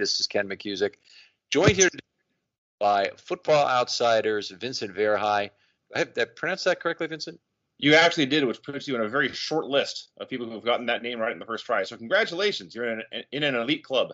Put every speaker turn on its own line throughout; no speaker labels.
This is Ken McKusick, joined here by Football Outsiders Vincent Verhei. Have I pronounced that correctly, Vincent?
You actually did, which puts you in a very short list of people who have gotten that name right in the first try. So congratulations, you're in an, in an elite club.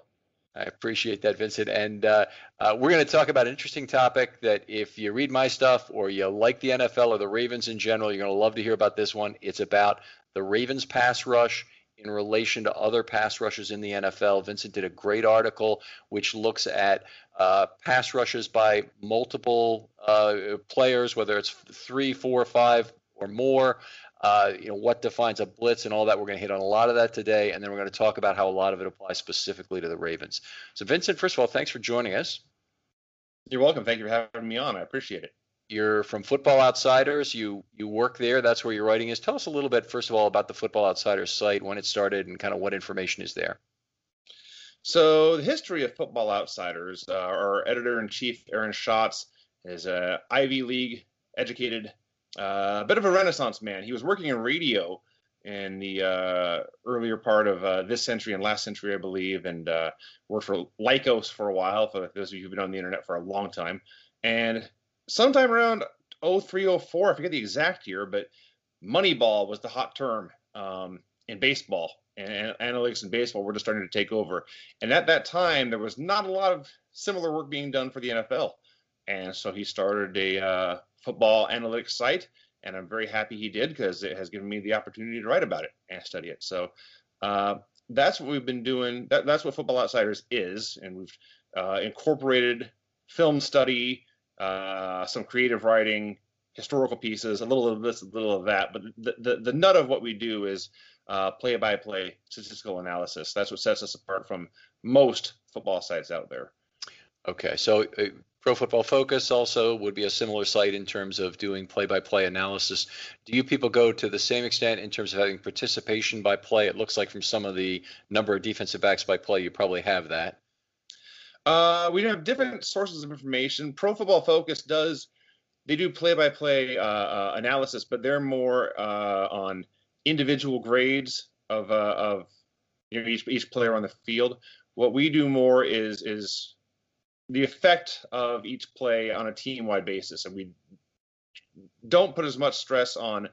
I appreciate that, Vincent. And uh, uh, we're going to talk about an interesting topic that if you read my stuff or you like the NFL or the Ravens in general, you're going to love to hear about this one. It's about the Ravens pass rush in relation to other pass rushes in the NFL. Vincent did a great article which looks at uh, pass rushes by multiple uh, players, whether it's three, four, five, or more. Uh, you know what defines a blitz and all that. We're going to hit on a lot of that today, and then we're going to talk about how a lot of it applies specifically to the Ravens. So, Vincent, first of all, thanks for joining us.
You're welcome. Thank you for having me on. I appreciate it.
You're from Football Outsiders. You you work there. That's where your writing is. Tell us a little bit, first of all, about the Football Outsiders site, when it started, and kind of what information is there.
So the history of Football Outsiders, uh, our editor in chief, Aaron Schatz, is a Ivy League educated, a uh, bit of a Renaissance man. He was working in radio in the uh, earlier part of uh, this century and last century, I believe, and uh, worked for Lycos for a while. For those of you who've been on the internet for a long time, and sometime around 0304, I forget the exact year, but Moneyball was the hot term um, in baseball, and analytics in baseball were just starting to take over. And at that time, there was not a lot of similar work being done for the NFL, and so he started a uh, football analytics site, and I'm very happy he did because it has given me the opportunity to write about it and study it. So. Uh, that's what we've been doing. That, that's what Football Outsiders is, and we've uh, incorporated film study, uh, some creative writing, historical pieces, a little of this, a little of that. But the, the, the nut of what we do is play by play statistical analysis. That's what sets us apart from most football sites out there.
Okay, so uh, Pro Football Focus also would be a similar site in terms of doing play by play analysis. Do you people go to the same extent in terms of having participation by play? It looks like from some of the number of defensive backs by play, you probably have that.
Uh, we have different sources of information. Pro Football Focus does they do play-by-play uh, uh, analysis, but they're more uh, on individual grades of uh, of you know each each player on the field. What we do more is is the effect of each play on a team-wide basis, and we don't put as much stress on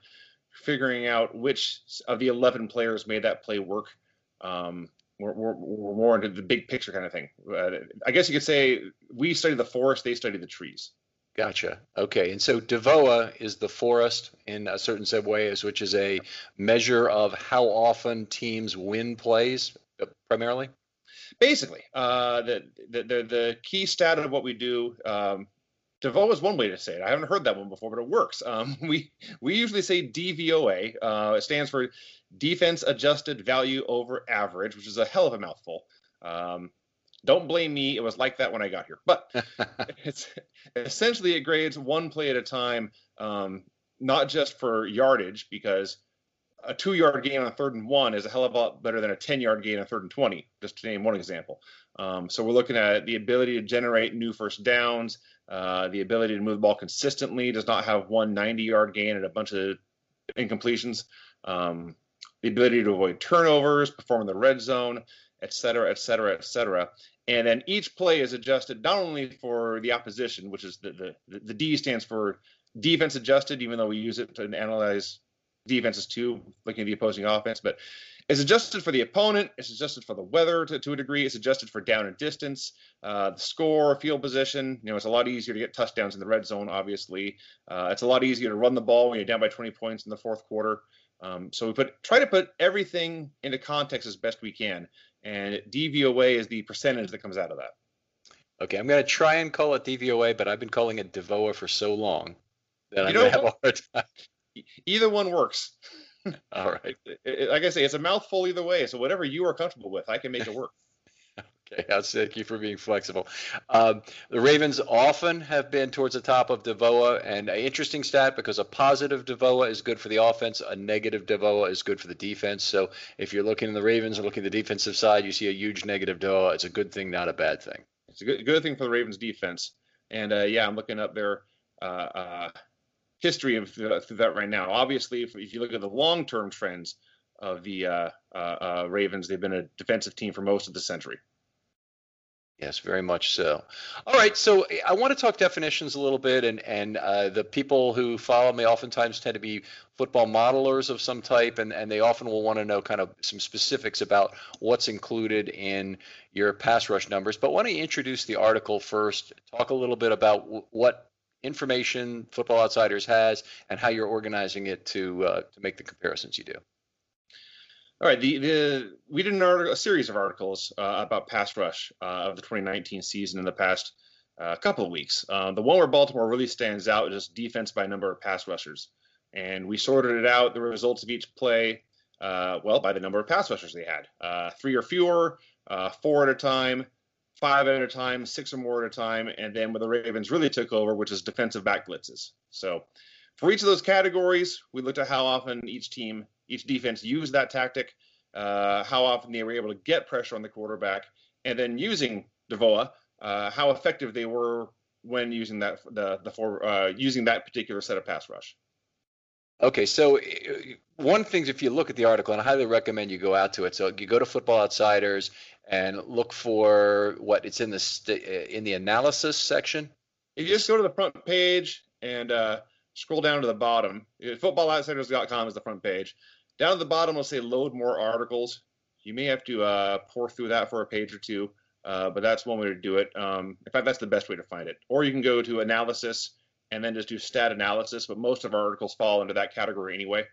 figuring out which of the 11 players made that play work. Um, we're, we're, we're, more into the big picture kind of thing. Uh, I guess you could say we study the forest, they study the trees.
Gotcha. Okay. And so DVOA is the forest in a certain set of ways, which is a measure of how often teams win plays uh, primarily?
Basically. Uh, the, the, the, the, key stat of what we do, um, DVOA is one way to say it. I haven't heard that one before, but it works. Um, we, we usually say DVOA. Uh, it stands for Defense Adjusted Value Over Average, which is a hell of a mouthful. Um, don't blame me. It was like that when I got here. But it's essentially it grades one play at a time, um, not just for yardage, because a two yard gain on third and one is a hell of a lot better than a 10 yard gain on third and 20, just to name one example. Um, so we're looking at the ability to generate new first downs, uh, the ability to move the ball consistently, does not have one 90 yard gain and a bunch of incompletions, um, the ability to avoid turnovers, perform in the red zone, et cetera, et cetera, et cetera. And then each play is adjusted not only for the opposition, which is the, the, the D stands for defense adjusted, even though we use it to analyze defenses too, looking at the opposing offense, but it's adjusted for the opponent. It's adjusted for the weather to, to a degree. It's adjusted for down and distance, uh, the score, field position. You know, it's a lot easier to get touchdowns in the red zone. Obviously, uh, it's a lot easier to run the ball when you're down by 20 points in the fourth quarter. Um, so we put try to put everything into context as best we can, and DVOA is the percentage that comes out of that.
Okay, I'm going to try and call it DVOA, but I've been calling it DVOA for so long that I'm going to have a hard time.
Either one works.
All right.
like I say, it's a mouthful either way. So whatever you are comfortable with, I can make it work.
Okay, I'll thank you for being flexible. Um, the Ravens often have been towards the top of DVOA, and an interesting stat because a positive DVOA is good for the offense, a negative DVOA is good for the defense. So if you're looking at the Ravens or looking at the defensive side, you see a huge negative DVOA. It's a good thing, not a bad thing.
It's a good, good thing for the Ravens defense. And uh, yeah, I'm looking up their uh, uh, history of that right now. Obviously, if, if you look at the long-term trends of the uh, uh, uh, Ravens, they've been a defensive team for most of the century.
Yes, very much so. All right, so eh, I want to talk definitions a little bit, and and uh, the people who follow me oftentimes tend to be football modelers of some type, and and they often will want to know kind of some specifics about what's included in your pass rush numbers. But why don't you introduce the article first? Talk a little bit about w- what information Football Outsiders has, and how you're organizing it to uh, to make the comparisons you do.
All right, the, the we did an article, a series of articles uh, about pass rush uh, of the 2019 season in the past uh, couple of weeks. Uh, the one where Baltimore really stands out is just defense by number of pass rushers, and we sorted it out the results of each play, uh, well, by the number of pass rushers they had, three or fewer, four at a time, five at a time, six or more at a time, and then when the Ravens really took over, which is defensive back blitzes. So for each of those categories, we looked at how often each team each defense used that tactic, uh, how often they were able to get pressure on the quarterback, and then using DVOA, uh, how effective they were when using that the the for uh, using that particular set of pass rush.
Okay, so uh, one thing, if you look at the article, and I highly recommend you go out to it. So you go to Football Outsiders and look for what it's in the st- uh, in the analysis section.
If you just go to the front page and uh, scroll down to the bottom, footballoutsiders.com is the front page. Down at the bottom, it'll say load more articles. You may have to uh, pour through that for a page or two, uh, but that's one way to do it. Um, in fact, that's the best way to find it. Or you can go to analysis and then just do stat analysis, but most of our articles fall into that category anyway.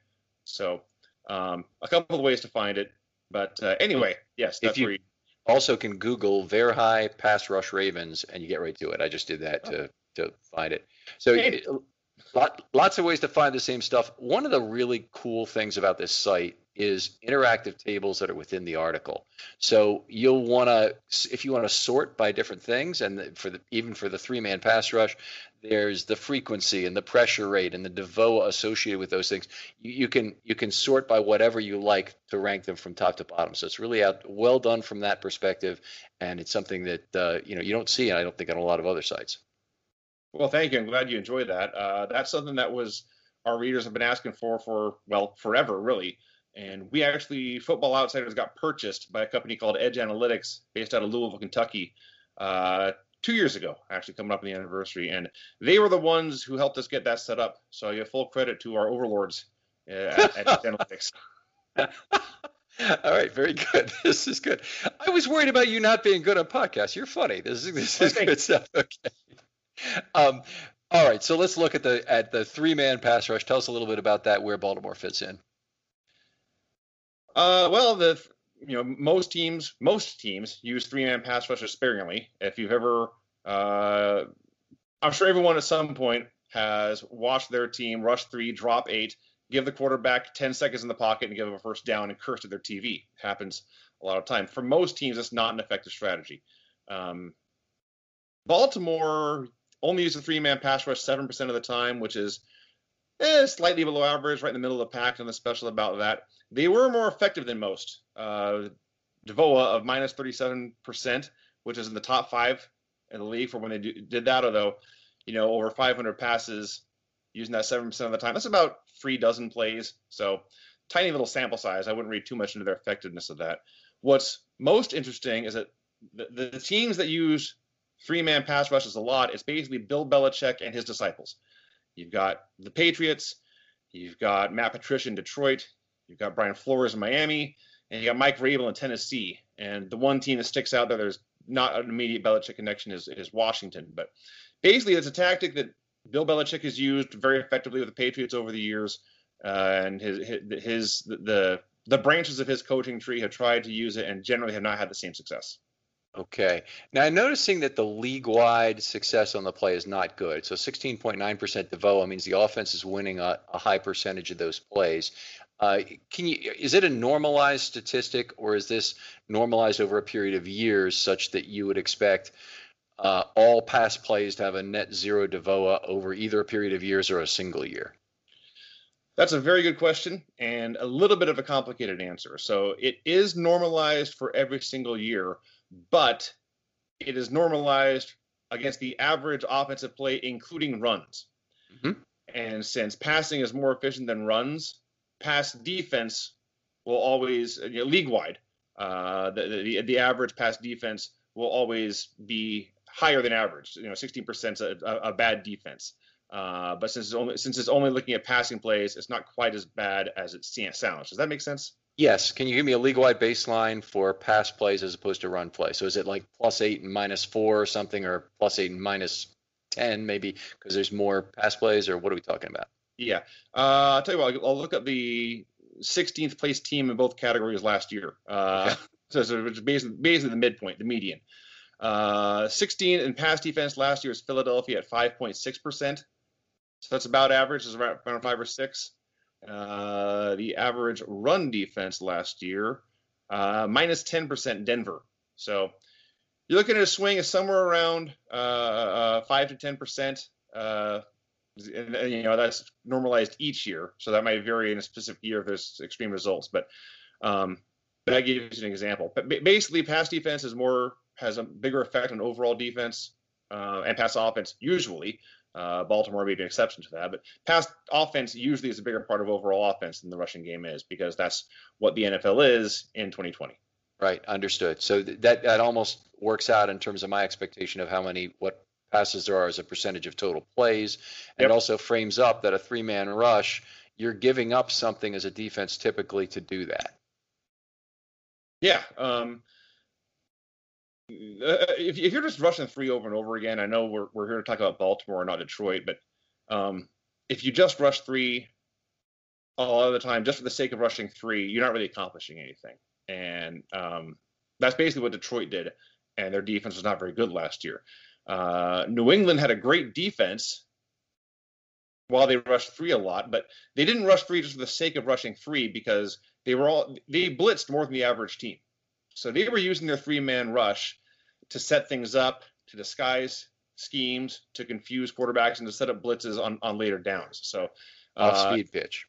So um, a couple of ways to find it. But uh, anyway, yes, that's
if you,
where you
also can Google Verhei pass rush Ravens and you get right to it. I just did that to to find it. So
Hey.
lot, lots of ways to find the same stuff. One of the really cool things about this site is interactive tables that are within the article. So you'll want to, if you want to sort by different things, and for the even for the three-man pass rush, there's the frequency and the pressure rate and the DeVoe associated with those things. You, you can you can sort by whatever you like to rank them from top to bottom. So it's really out well done from that perspective, and it's something that uh, you know you don't see, and I don't think on a lot of other sites.
Well, thank you. I'm glad you enjoyed that. Uh, that's something that was our readers have been asking for for well forever, really. And we actually, Football Outsiders, got purchased by a company called Edj Analytics, based out of Louisville, Kentucky, uh, two years ago. Actually, coming up on the anniversary, and they were the ones who helped us get that set up. So I give full credit to our overlords uh, at, at Analytics.
All right, very good. This is good. I was worried about you not being good on podcasts. You're funny. This is this is
Okay.
good stuff. Okay. Um, all right, so let's look at the at the three man pass rush. Tell us a little bit about that, where Baltimore fits in.
Uh, well, the you know most teams most teams use three man pass rushers sparingly. If you've ever, uh, I'm sure everyone at some point has watched their team rush three, drop eight, give the quarterback 10 seconds in the pocket and give them a first down and curse at their TV. happens a lot of time. For most teams, it's not an effective strategy. Um, Baltimore only uses a three man pass rush 7% of the time, which is eh, slightly below average, right in the middle of the pack. Nothing special about that. They were more effective than most. Uh, Devoa of minus 37%, which is in the top five in the league for when they do, did that, although, you know, over 500 passes using that 7% of the time. That's about three dozen plays. So tiny little sample size. I wouldn't read too much into their effectiveness of that. What's most interesting is that the, the teams that use three man pass rushes a lot, it's basically Bill Belichick and his disciples. You've got the Patriots, you've got Matt Patricia in Detroit, you've got Brian Flores in Miami, and you got Mike Vrabel in Tennessee. And the one team that sticks out there, there's not an immediate Belichick connection, is, is Washington. But basically, it's a tactic that Bill Belichick has used very effectively with the Patriots over the years, uh, and his, his his the the branches of his coaching tree have tried to use it and generally have not had the same success.
Okay. Now, I'm noticing that the league-wide success on the play is not good. So 16.9% DeVoe means the offense is winning a, a high percentage of those plays. Uh, can you? Is it a normalized statistic, or is this normalized over a period of years, such that you would expect uh, all pass plays to have a net zero DeVoa over either a period of years or a single year?
That's a very good question and a little bit of a complicated answer. So it is normalized for every single year, but it is normalized against the average offensive play, including runs.
Mhm.
And since passing is more efficient than runs, pass defense will always, you know, league wide, uh, the, the the average pass defense will always be higher than average. You know, 16% is a, a, bad defense. Uh, but since it's only since it's only looking at passing plays, it's not quite as bad as it sounds. Does that make sense?
Yes. Can you give me a league-wide baseline for pass plays as opposed to run play? So is it like plus eight and minus four or something, or plus eight and minus ten maybe because there's more pass plays, or what are we talking about?
Yeah. Uh, I'll tell you what. I'll- look up the 16th place team in both categories last year. Uh, so, so it's basically, basically the midpoint, the median. Uh, 16 in pass defense last year is Philadelphia at 5.6 percent. So that's about average. Is around, around five or six. Uh, the average run defense last year, uh, minus 10% Denver. So you're looking at a swing of somewhere around uh, uh, 5 to 10%. And, and, you know, that's normalized each year. So that might vary in a specific year if there's extreme results. But um, but that gives you an example. But basically, pass defense is more has a bigger effect on overall defense uh, and pass offense usually. Uh, Baltimore may be an exception to that, but pass offense usually is a bigger part of overall offense than the rushing game is because that's what the NFL is in 2020.
Right, understood. So th- that that almost works out in terms of my expectation of how many what passes there are as a percentage of total plays, and
Yep.
it also frames up that a three-man rush, you're giving up something as a defense typically to do that.
Yeah. Um, uh, if, if you're just rushing three over and over again, I know we're, we're here to talk about Baltimore, and not Detroit, but um, if you just rush three a lot of the time, just for the sake of rushing three, you're not really accomplishing anything. and um, that's basically what Detroit did. And their defense was not very good last year. Uh, New England had a great defense while they rushed three a lot, but they didn't rush three just for the sake of rushing three because they were all they blitzed more than the average team. So they were using their three man rush to set things up, to disguise schemes, to confuse quarterbacks, and to set up blitzes on, on later downs. So
off uh, speed pitch.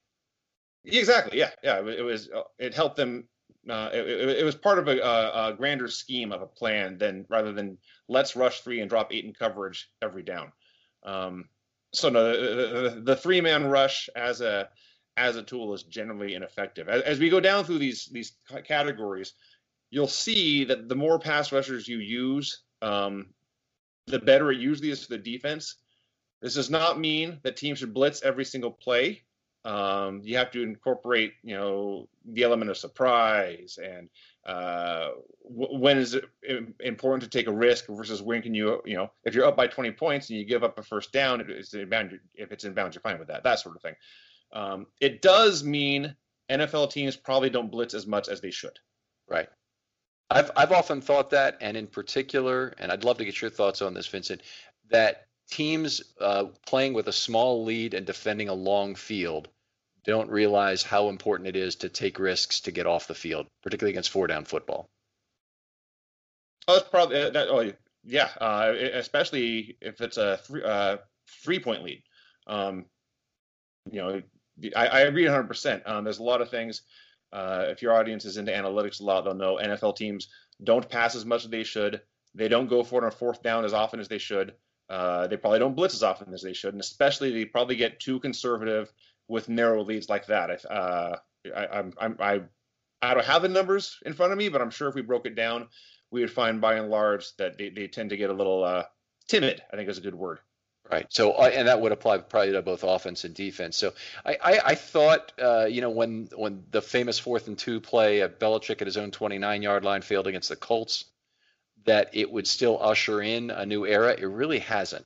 Exactly. Yeah. Yeah. It, was. It helped them. Uh, it, it, was part of a, a, grander scheme of a plan than rather than let's rush three and drop eight in coverage every down. Um, so no, the, the three man rush as a as a tool is generally ineffective. As, as we go down through these these categories, you'll see that the more pass rushers you use, um, the better it usually is for the defense. This does not mean that teams should blitz every single play. Um, you have to incorporate, you know, the element of surprise and uh, w- when is it important to take a risk versus when can you, you know, if you're up by 20 points and you give up a first down, it's. If it's inbound, you're fine with that. That sort of thing. Um, it does mean NFL teams probably don't blitz as much as they should.
Right. I've I've often thought that, and in particular, and I'd love to get your thoughts on this, Vincent, that teams uh, playing with a small lead and defending a long field don't realize how important it is to take risks to get off the field, particularly against four down football.
Oh, that's probably uh, that. Oh, yeah, uh, especially if it's a three uh, three point lead. Um, you know, I, I agree 100. Um, percent There's a lot of things uh, if your audience is into analytics a lot, they'll know NFL teams don't pass as much as they should. They don't go for it on fourth down as often as they should. Uh, they probably don't blitz as often as they should, and especially they probably get too conservative with narrow leads like that. Uh, I, I'm, I'm, I, I don't have the numbers in front of me, but I'm sure if we broke it down, we would find by and large that they, they tend to get a little uh, timid. I think is a good word.
Right. So, uh, and that would apply probably to both offense and defense. So, I, I, I thought, uh, you know, when when the famous fourth and two play at Belichick at his own 29 yard line failed against the Colts, that it would still usher in a new era. It really hasn't.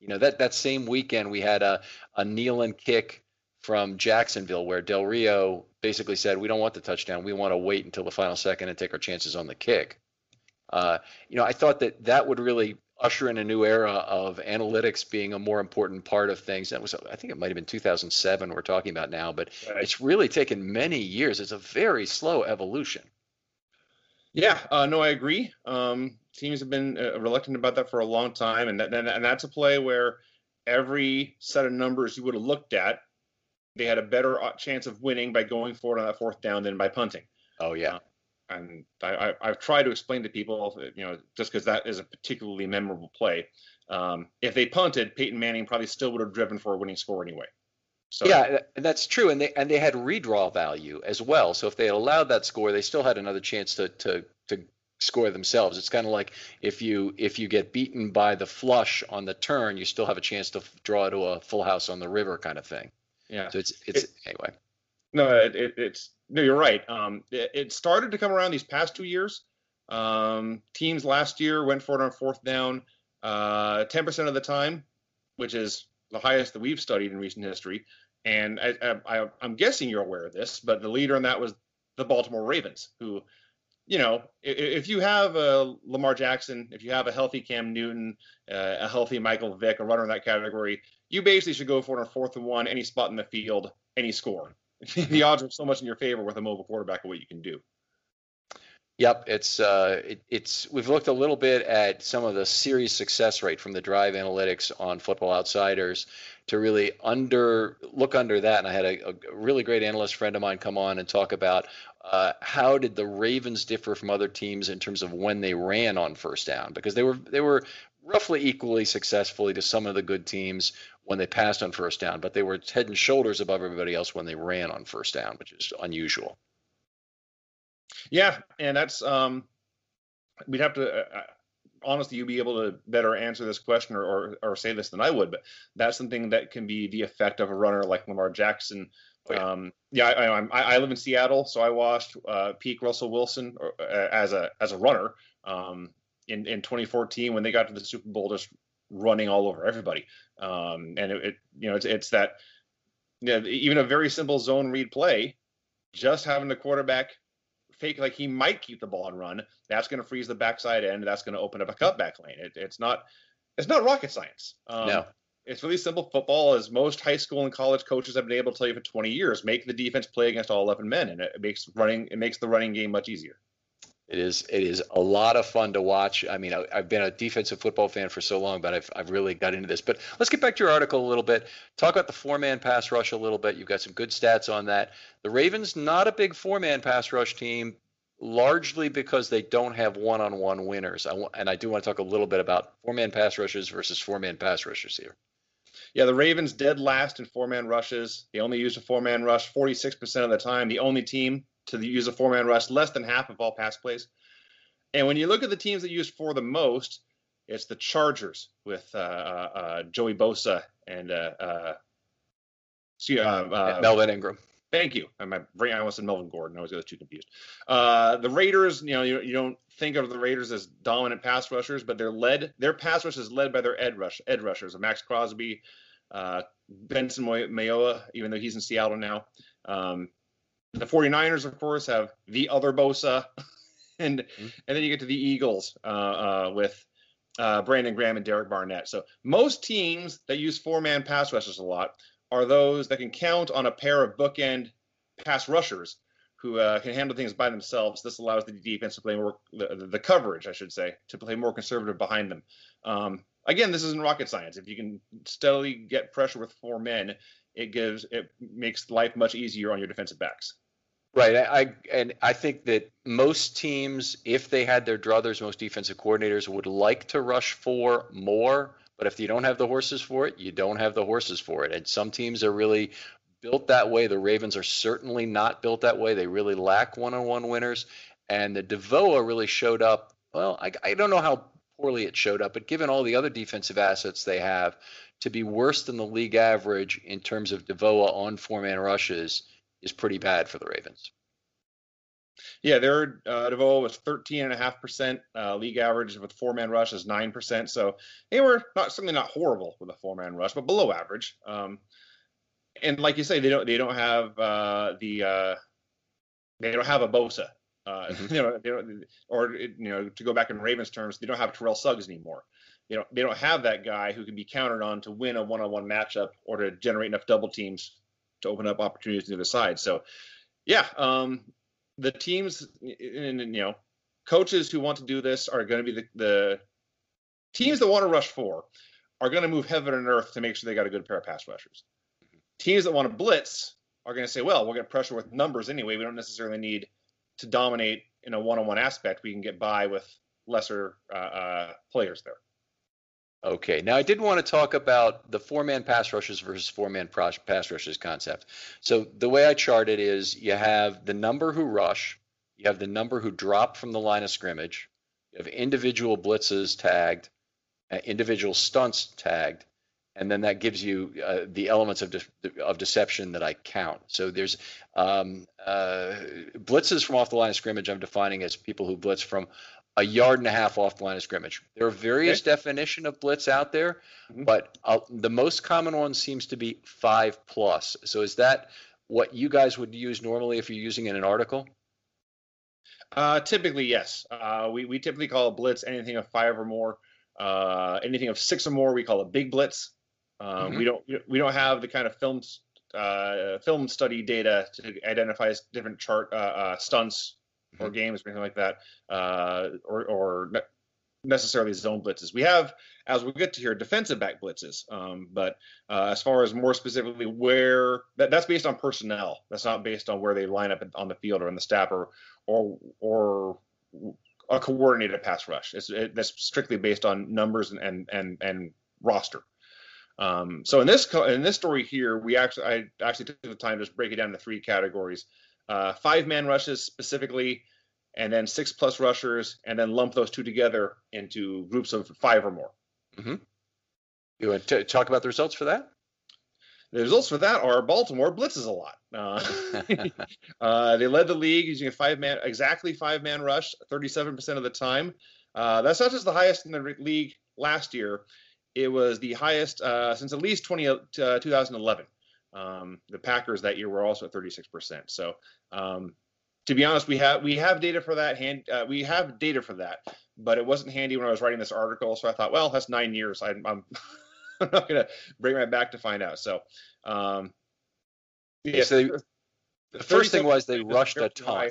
You know, that that same weekend we had a a kneel and kick from Jacksonville where Del Rio basically said, "We don't want the touchdown. We want to wait until the final second and take our chances on the kick." Uh, you know, I thought that that would really usher in a new era of analytics being a more important part of things. That was, I think it might have been 2007 we're talking about now, but right. it's really taken many years. It's a very slow evolution.
Yeah, uh, no, I agree. Um, teams have been uh, reluctant about that for a long time, and that, and that's a play where every set of numbers you would have looked at, they had a better uh, chance of winning by going for it on that fourth down than by punting.
Oh yeah.
Uh, and I, have tried to explain to people, you know, just because that is a particularly memorable play. Um, if they punted, Peyton Manning probably still would have driven for a winning score anyway.
So yeah, that's true, and they and they had redraw value as well. So if they had allowed that score, they still had another chance to to to score themselves. It's kind of like if you if you get beaten by the flush on the turn, you still have a chance to draw to a full house on the river kind of thing.
Yeah.
So it's it's it, anyway.
No, it, it, it's no, you're right. Um, it, it, started to come around these past two years. Um, teams last year went for it on fourth down uh, 10% of the time, which is the highest that we've studied in recent history. And I, am guessing you're aware of this, but the leader in that was the Baltimore Ravens, who, you know, if, if you have a Lamar Jackson, if you have a healthy Cam Newton, uh, a healthy Michael Vick, a runner in that category, you basically should go for it on fourth and one, any spot in the field, any score. the odds are so much in your favor with a mobile quarterback of what you can do.
Yep, it's uh, it, it's we've looked a little bit at some of the series success rate from the Drive Analytics on Football Outsiders to really under look under that. And I had a, a really great analyst friend of mine come on and talk about uh, how did the Ravens differ from other teams in terms of when they ran on first down because they were they were roughly equally successfully to some of the good teams when they passed on first down, but they were head and shoulders above everybody else when they ran on first down, which is unusual.
Yeah, and that's um, we'd have to uh, uh honestly you'd be able to better answer this question or, or, or say this than I would, but that's something that can be the effect of a runner like Lamar Jackson. Oh, yeah. Um, yeah, I, I, I, live in Seattle, so I watched uh, peak Russell Wilson uh, as a as a runner. Um, in, in 2014 when they got to the Super Bowl, just running all over everybody. Um, and it, it, you know, it's, it's that, you know, even a very simple zone read play, just having the quarterback fake like he might keep the ball and run. That's going to freeze the backside end. That's going to open up a cutback lane. It, it's not it's not rocket science.
Um, no.
It's really simple football, as most high school and college coaches have been able to tell you for 20 years. Make the defense play against all 11 men, and it makes running it makes the running game much easier.
It is it is a lot of fun to watch. I mean, I, have been a defensive football fan for so long, but I've I've really got into this. But let's get back to your article a little bit. Talk about the four man pass rush a little bit. You've got some good stats on that. The Ravens not a big four man pass rush team, largely because they don't have one on one winners. And I do want to talk a little bit about four man pass rushes versus four man pass rushers here.
Yeah, the Ravens dead last in four man rushes. They only used a four man rush 46% of the time. The only team to use a four man rush, less than half of all pass plays. And when you look at the teams that use four the most, it's the Chargers with uh, uh, uh Joey Bosa and uh, uh,
uh, Melvin Ingram.
Thank you. My brain, I almost said Melvin Gordon. I was too confused. the Raiders, you know, you, you, don't think of the Raiders as dominant pass rushers, but they're led. Their pass rush is led by their ed rush, ed rushers, Maxx Crosby, Benson Mayowa, even though he's in Seattle now. Um, the 49ers, of course, have the other Bosa, and mm-hmm. and then you get to the Eagles uh, uh, with uh, Brandon Graham and Derek Barnett. So most teams that use four-man pass rushers a lot are those that can count on a pair of bookend pass rushers who uh, can handle things by themselves. This allows the defense to play more the, the coverage, I should say, to play more conservative behind them. Um, again, this isn't rocket science. If you can steadily get pressure with four men, it gives it makes life much easier on your defensive backs.
Right. I and I think that most teams, if they had their druthers, most defensive coordinators would like to rush for more. But if you don't have the horses for it, you don't have the horses for it. And some teams are really built that way. The Ravens are certainly not built that way. They really lack one-on-one winners. And the Devoa really showed up. Well, I, I don't know how poorly it showed up, but given all the other defensive assets they have, to be worse than the league average in terms of Devoa on four-man rushes is pretty bad for the Ravens.
Yeah, their uh, Devoa was 13.5%. Uh, league average with four man rush is 9%. So they were not certainly not horrible with a four man rush, but below average. Um, and like you say, they don't they don't have uh, the uh, they don't have a Bosa. Uh, mm-hmm. you know, they don't, or you know, to go back in Ravens terms, they don't have Terrell Suggs anymore. You know, they don't have that guy who can be counted on to win a one-on-one matchup or to generate enough double teams to open up opportunities to the other side. So, yeah, um, the teams and, you know coaches who want to do this are going to be the, the teams that want to rush four are going to move heaven and earth to make sure they got a good pair of pass rushers. Teams that want to blitz are going to say, well, we're going to pressure with numbers anyway. We don't necessarily need to dominate in a one-on-one aspect. We can get by with lesser uh, uh, players there.
Okay. Now, I did want to talk about the four man pass rushes versus four man pass rushes concept. So, the way I chart it is you have the number who rush, you have the number who drop from the line of scrimmage, you have individual blitzes tagged, uh, individual stunts tagged, and then that gives you uh, the elements of, de- of deception that I count. So there's um, uh, blitzes from off the line of scrimmage. I'm defining as people who blitz from a yard and a half off the line of scrimmage. There are various okay. definition of blitz out there, mm-hmm. but uh, the most common one seems to be five plus. So is that what you guys would use normally if you're using in an article?
Uh, typically, yes. Uh, we, we typically call a blitz anything of five or more. Uh, anything of six or more, we call a big blitz. Uh, mm-hmm. We don't we don't have the kind of film uh, film study data to identify different chart stunts or games or anything like that, uh, or, or ne- necessarily zone blitzes. We have, as we get to here, defensive back blitzes. Um, but uh, as far as more specifically where that, that's based on personnel. That's not based on where they line up on the field or in the staff or or or a coordinated pass rush. It's it, that's strictly based on numbers and and and, and roster. Um, so in this in this story here, we actually I actually took the time to just break it down into three categories uh, five man rushes specifically, and then six plus rushers, and then lump those two together into groups of five or more.
Mm-hmm. You want to talk about the results for that?
The results for that are Baltimore blitzes a lot. Uh, uh, they led the league using a five man, exactly five man rush, 37% of the time. Uh, that's not just the highest in the league last year. It was the highest uh, since at least 20, uh, 2011. Um, the Packers that year were also at 36%. So um, to be honest, we have we have data for that. Hand uh, we have data for that, but it wasn't handy when I was writing this article. So I thought, well, that's nine years. I, I'm I'm not gonna bring my back to find out. So, um,
yeah. So they, the first thing was they rushed a ton.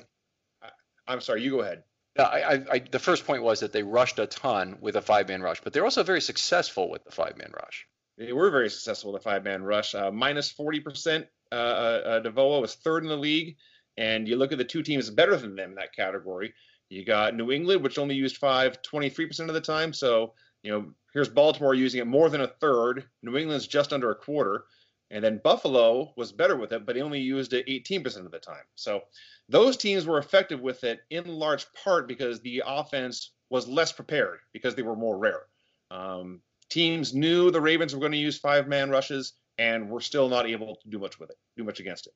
I, am sorry. You go ahead.
No, I, I, the first point was that they rushed a ton with a five-man rush, but they're also very successful with the five-man rush.
They were very successful with a five-man rush. Uh, minus 40%. Uh, uh, DVOA was third in the league, and you look at the two teams better than them in that category. You got New England, which only used five 23% of the time. So, you know, here's Baltimore using it more than a third. New England's just under a quarter. And then Buffalo was better with it, but he only used it 18% of the time. So those teams were effective with it in large part because the offense was less prepared because they were more rare. Um, teams knew the Ravens were going to use five man rushes and were still not able to do much with it, do much against it.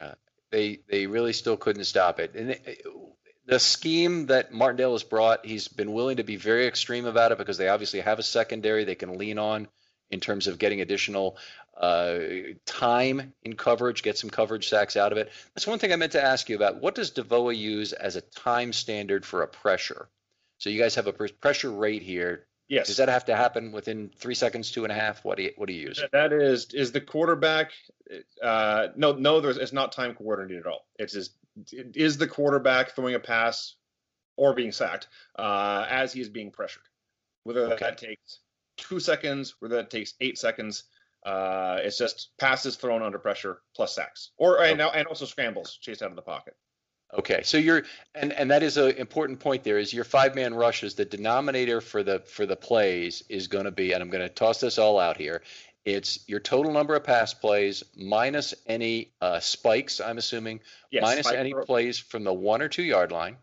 Uh, they they really still couldn't stop it. And it, the scheme that Martindale has brought, he's been willing to be very extreme about it because they obviously have a secondary they can lean on in terms of getting additional uh, time in coverage, get some coverage sacks out of it. That's one thing I meant to ask you about. What does DVOA use as a time standard for a pressure? So you guys have a pressure rate here.
Yes.
Does that have to happen within three seconds, two and a half? What do you what do you use?
That is is the quarterback. Uh, no, no, there's it's not time coordinated at all. It's just is the quarterback throwing a pass or being sacked uh, as he is being pressured. Whether okay. that takes two seconds, whether that takes eight seconds, uh, it's just passes thrown under pressure plus sacks, or and, okay. and also scrambles chased out of the pocket.
Okay, so you're and and that is an important point. There is your five man rushes. The denominator for the for the plays is going to be, and I'm going to toss this all out here. It's your total number of pass plays minus any uh, spikes. I'm assuming yes, minus any plays from the one or two yard line,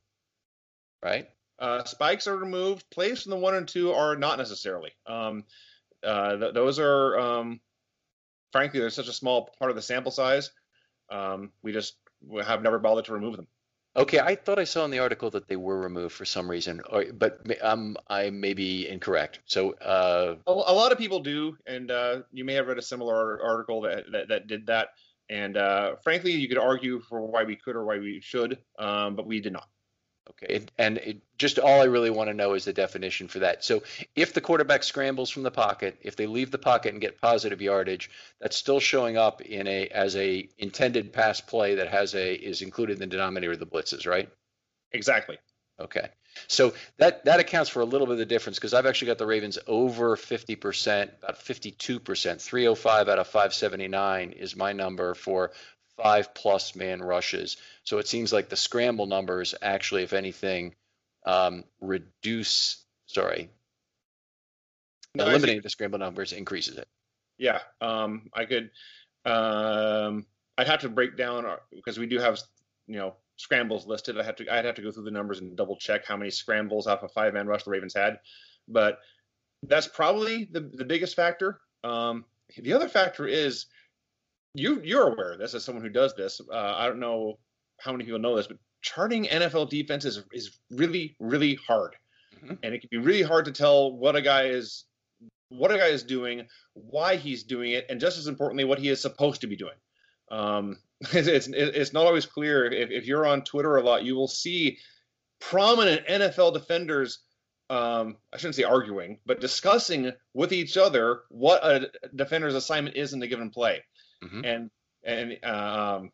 right?
Uh, spikes are removed. Plays from the one and two are not necessarily. Um, uh, th- those are um, frankly, they're such a small part of the sample size. Um, we just have never bothered to remove them.
Okay, I thought I saw in the article that they were removed for some reason, or, but um, I may be incorrect. So uh,
a, a, lot of people do, and uh, you may have read a similar article that that, that did that. And uh, frankly, you could argue for why we could or why we should, um, but we did not.
Okay, and it, just all I really want to know is the definition for that. So if the quarterback scrambles from the pocket, if they leave the pocket and get positive yardage, that's still showing up in a as a intended pass play that has a is included in the denominator of the blitzes, right?
Exactly.
Okay. So that that accounts for a little bit of the difference because I've actually got the Ravens over 50%, about 52%, 305 out of 579 is my number for five plus man rushes. So it seems like the scramble numbers actually, if anything, um, reduce. Sorry, no, eliminating the scramble numbers increases it.
Yeah, um, I could. Um, I'd have to break down our, because we do have you know scrambles listed. I have to I'd have to go through the numbers and double check how many scrambles off a five man rush the Ravens had, but that's probably the the biggest factor. Um, the other factor is you you're aware of this as someone who does this. Uh, I don't know how many people know this, but charting NFL defenses is, is really really hard, mm-hmm. and it can be really hard to tell what a guy is what a guy is doing, why he's doing it, and just as importantly, what he is supposed to be doing. Um, it's, it's not always clear. If, if you're on Twitter a lot, you will see prominent NFL defenders. Um, I shouldn't say arguing, but discussing with each other what a defender's assignment is in a given play. Mm-hmm. And and um,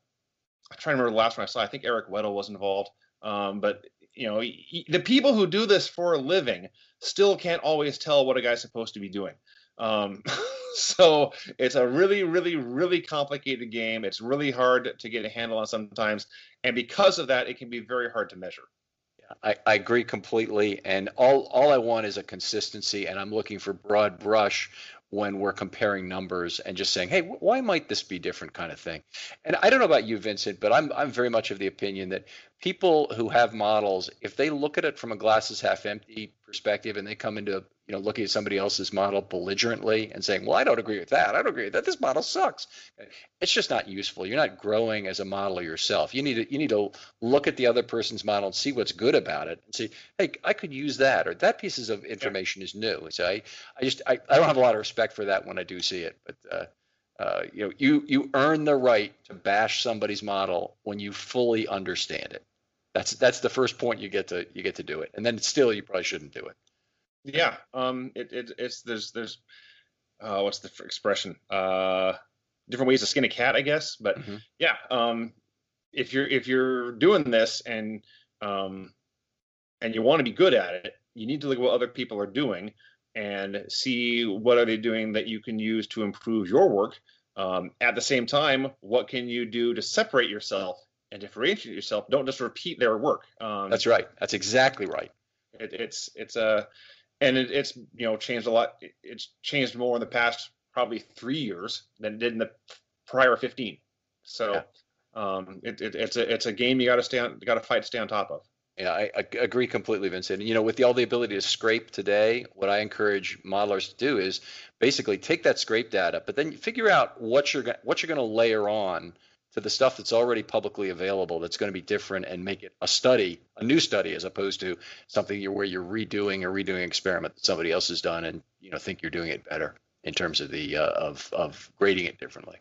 I'm trying to remember the last one I saw. I think Eric Weddle was involved. Um, but you know, he, the people who do this for a living still can't always tell what a guy's supposed to be doing. Um, so it's a really, really, really complicated game. It's really hard to get a handle on sometimes, and because of that, it can be very hard to measure.
I, I agree completely, and all all I want is a consistency, and I'm looking for broad brush when we're comparing numbers and just saying, hey, why might this be different kind of thing? And I don't know about you, Vincent, but I'm I'm very much of the opinion that people who have models, if they look at it from a glasses half empty perspective and they come into you know looking at somebody else's model belligerently and saying, well, I don't agree with that. I don't agree with that. This model sucks. It's just not useful. You're not growing as a modeler yourself. You need to you need to look at the other person's model and see what's good about it and say, hey, I could use that or that pieces of information is new. So I I just I, I don't have a lot of respect for that when I do see it, but. Uh, uh, you know, you you earn the right to bash somebody's model when you fully understand it. That's that's the first point you get to you get to do it, and then still you probably shouldn't do it.
Yeah, um, it, it it's there's there's uh, what's the expression? Uh, different ways to skin a cat, I guess. But mm-hmm. yeah, um, if you're if you're doing this and um, and you want to be good at it, you need to look at what other people are doing and see what are they doing that you can use to improve your work. Um, at the same time, what can you do to separate yourself and differentiate yourself? Don't just repeat their work.
Um, That's right. That's exactly right.
It, it's it's a and it, it's you know changed a lot. It's changed more in the past probably three years than it did in the prior 15. So yeah. um, it, it, it's a it's a game you got to stay on, got to fight to stay on top of.
Yeah, I, I, agree completely, Vincent. You know, with the, all the ability to scrape today, what I encourage modelers to do is basically take that scrape data, but then figure out what you're what you're going to layer on to the stuff that's already publicly available that's going to be different and make it a study, a new study, as opposed to something you're, where you're redoing a redoing experiment that somebody else has done and you know think you're doing it better in terms of the uh, of of grading it differently.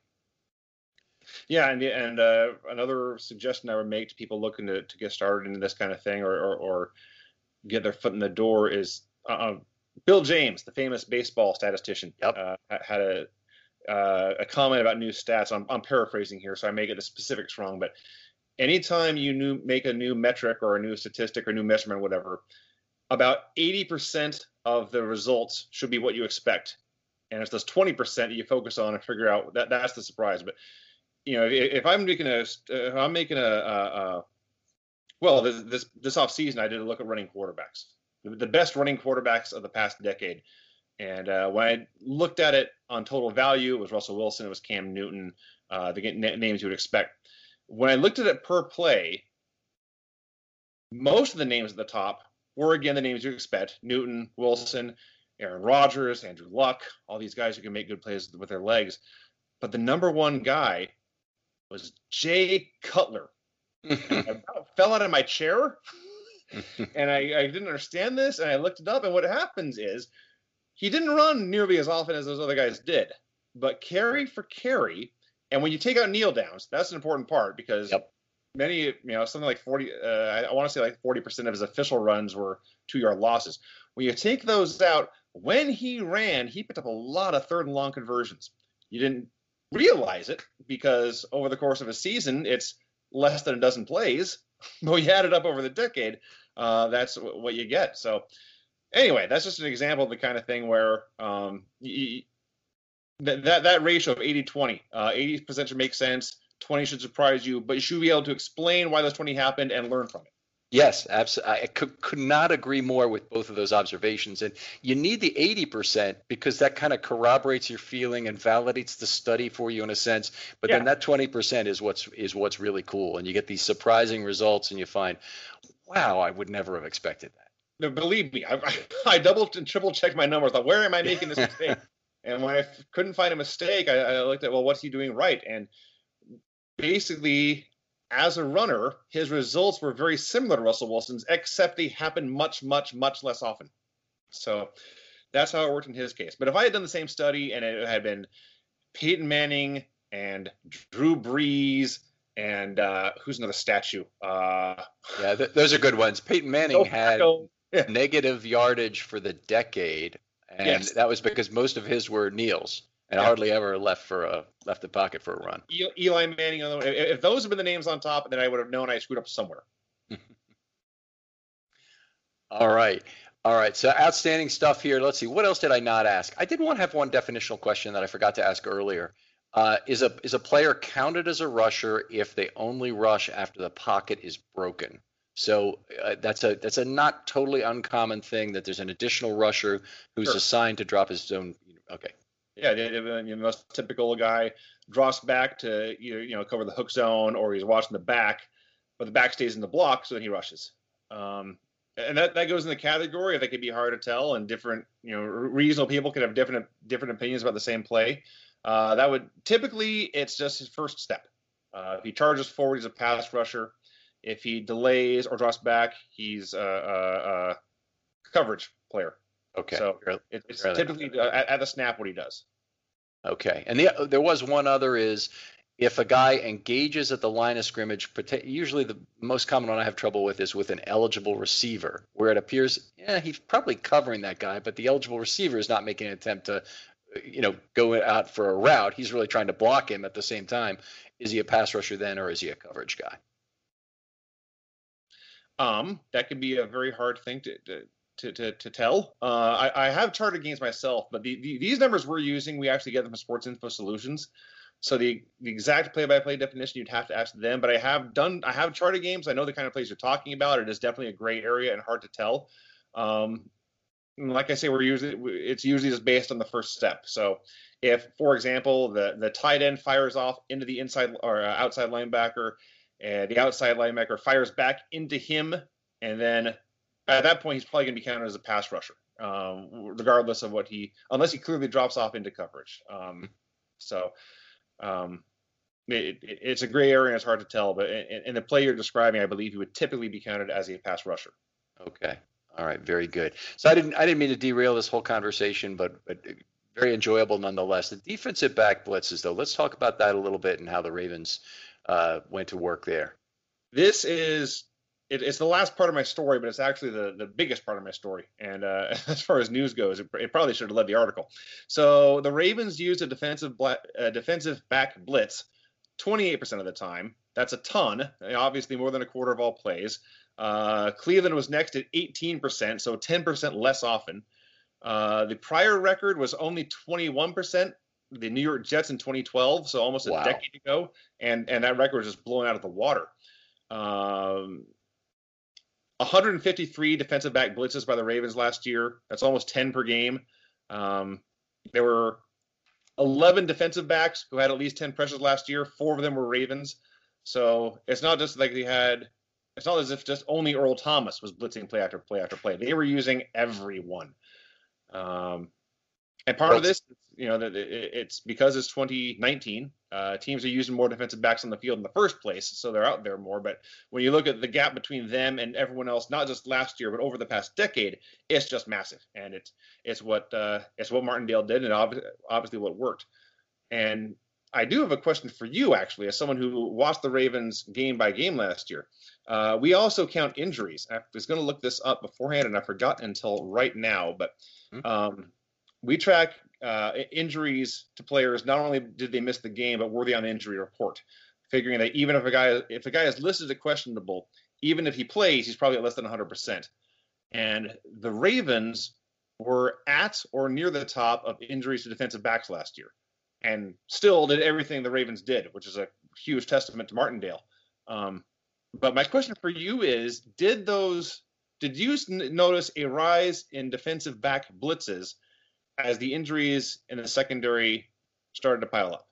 Yeah, and and uh, another suggestion I would make to people looking to, to get started into this kind of thing or, or, or get their foot in the door is uh, uh Bill James, the famous baseball statistician,
yep.
uh, had a uh, a comment about new stats. I'm, I'm paraphrasing here, so I may get the specifics wrong, but anytime you new, make a new metric or a new statistic or new measurement, whatever, about 80% of the results should be what you expect. And it's those 20% that you focus on and figure out that that's the surprise. But you know, if, if I'm making a, if I'm making a, a, a well, this, this this off season, I did a look at running quarterbacks, the, the best running quarterbacks of the past decade. And uh, when I looked at it on total value, it was Russell Wilson, it was Cam Newton, uh, the names you would expect. When I looked at it per play, most of the names at the top were again the names you expect: Newton, Wilson, Aaron Rodgers, Andrew Luck, all these guys who can make good plays with their legs. But the number one guy was Jay Cutler. I fell out of my chair and I, I, didn't understand this and I looked it up and what happens is he didn't run nearly as often as those other guys did, but carry for carry. And when you take out kneel downs, that's an important part because yep. many, you know, something like 40, uh, I want to say like 40% of his official runs were two yard losses. When you take those out, when he ran, he picked up a lot of third and long conversions. You didn't realize it because over the course of a season, it's less than a dozen plays. But you add it up over the decade, uh, that's what you get. So, anyway, that's just an example of the kind of thing where um, you, that, that, that ratio of 80 20, uh, 80% should make sense, 20 should surprise you, but you should be able to explain why those 20 happened and learn from it.
Yes, absolutely. I could, could not agree more with both of those observations. And you need the 80% because that kind of corroborates your feeling and validates the study for you in a sense. But yeah. then that 20% is what's is what's really cool. And you get these surprising results and you find, wow, I would never have expected that.
No, believe me, I, I double and triple checked my numbers. Like, where am I making this mistake? and when I couldn't find a mistake, I, I looked at, well, what's he doing right? And basically as a runner, his results were very similar to Russell Wilson's, except they happened much, much, much less often. So that's how it worked in his case. But if I had done the same study and it had been Peyton Manning and Drew Brees and uh, who's another statue? Uh,
yeah, th- those are good ones. Peyton Manning had yeah. negative yardage for the decade, and yes. that was because most of his were kneels and yeah. hardly ever left for a left the pocket for a run.
Eli Manning. If those had been the names on top, then I would have known I screwed up somewhere.
All right. All right. So outstanding stuff here. Let's see. What else did I not ask? I did want to have one definitional question that I forgot to ask earlier. Uh, is a is a player counted as a rusher if they only rush after the pocket is broken? So uh, that's a that's a not totally uncommon thing that there's an additional rusher who's sure. assigned to drop his own. Okay.
Yeah, the most typical guy drops back to you know cover the hook zone, or he's watching the back, but the back stays in the block, so then he rushes. Um, and that, that goes in the category. I think it'd be hard to tell, and different you know reasonable people could have different different opinions about the same play. Uh, that would typically it's just his first step. Uh, if he charges forward, he's a pass rusher. If he delays or drops back, he's a, a, a coverage player.
Okay.
So it's typically uh, at, at, the snap what he does.
Okay. And the, there was one other is if a guy engages at the line of scrimmage, usually the most common one I have trouble with is with an eligible receiver, where it appears, yeah, he's probably covering that guy, but the eligible receiver is not making an attempt to, you know, go out for a route. He's really trying to block him at the same time. Is he a pass rusher then, or is he a coverage guy?
Um, that could be a very hard thing to, to to, to, to tell. Uh, I, I have charted games myself, but the, the, these numbers we're using, we actually get them from Sports Info Solutions. So the, the exact play-by-play definition you'd have to ask them. But I have done I have charted games. I know the kind of plays you're talking about. It is definitely a gray area and hard to tell. Um, like I say, we're usually it's usually just based on the first step. So if, for example, the the tight end fires off into the inside or uh, outside linebacker, and the outside linebacker fires back into him, and then at that point he's probably going to be counted as a pass rusher, um, regardless of what he unless he clearly drops off into coverage. Um, so um, it, it, it's a gray area and it's hard to tell, but in, in, the play you're describing, I believe he would typically be counted as a pass rusher.
Okay. All right. Very good. So I didn't I didn't mean to derail this whole conversation, but, but very enjoyable nonetheless. The defensive back blitzes, though, let's talk about that a little bit and how the Ravens uh, went to work there.
This is it, it's the last part of my story, but it's actually the, the biggest part of my story. And uh, as far as news goes, it, it, probably should have led the article. So the Ravens used a defensive black, uh, defensive back blitz 28% of the time. That's a ton, obviously more than a quarter of all plays. Uh, Cleveland was next at 18%, so 10% less often. Uh, the prior record was only 21%. The New York Jets in 2012, so almost a wow. decade ago, and and that record was just blown out of the water. Um, 153 defensive back blitzes by the Ravens last year. That's almost 10 per game. Um, there were 11 defensive backs who had at least 10 pressures last year. Four of them were Ravens. So it's not just like they had. It's not as if just only Earl Thomas was blitzing play after play after play. They were using everyone. Um, and part of this, you know, that it's because it's 2019. Uh, teams are using more defensive backs on the field in the first place, so they're out there more. But when you look at the gap between them and everyone else, not just last year but over the past decade, it's just massive, and it's it's what uh, it's what Martindale did, and obviously, obviously what worked. And I do have a question for you, actually, as someone who watched the Ravens game by game last year. Uh, we also count injuries. I was going to look this up beforehand, and I forgot until right now. But hmm. um, we track uh, injuries to players. Not only did they miss the game, but were they on the injury report? Figuring that even if a guy if a guy is listed as questionable, even if he plays, he's probably at less than 100%. And the Ravens were at or near the top of injuries to defensive backs last year, and still did everything the Ravens did, which is a huge testament to Martindale. Um, but my question for you is: Did those did you notice a rise in defensive back blitzes as the injuries in the secondary started to pile up?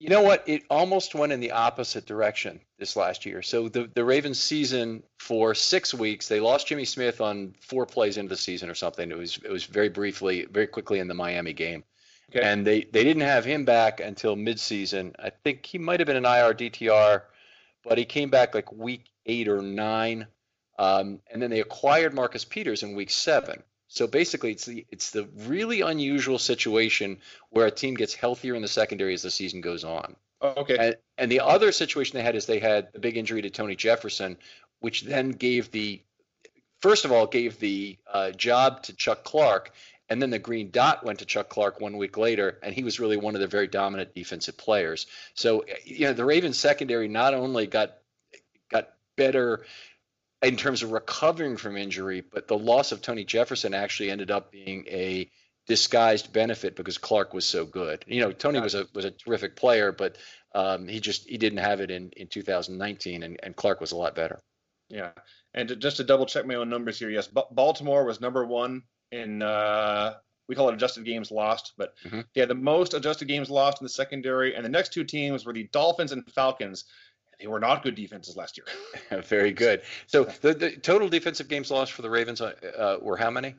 You know what? It almost went in the opposite direction this last year. So the the Ravens season for six weeks, they lost Jimmy Smith on four plays into the season or something. It was it was very briefly, very quickly in the Miami game. Okay. And they, they didn't have him back until midseason. I think he might have been an IR DTR, but he came back like week eight or nine. Um, and then they acquired Marcus Peters in week seven. So basically, it's the it's the really unusual situation where a team gets healthier in the secondary as the season goes on.
Oh, okay.
And, and the other situation they had is they had the big injury to Tony Jefferson, which then gave the first of all gave the uh, job to Chuck Clark, and then the green dot went to Chuck Clark one week later, and he was really one of the very dominant defensive players. So you know the Ravens secondary not only got got better in terms of recovering from injury, but the loss of Tony Jefferson actually ended up being a disguised benefit because Clark was so good. You know, Tony was a was a terrific player, but um, he just he didn't have it in in 2019, and, and Clark was a lot better.
Yeah, and to, just to double check my own numbers here, yes, B- Baltimore was number one in uh, we call it adjusted games lost, but mm-hmm. they had the most adjusted games lost in the secondary, and the next two teams were the Dolphins and Falcons they were not good defenses last
year. Very good. So the, the, total defensive games lost for the Ravens uh, uh, were how many?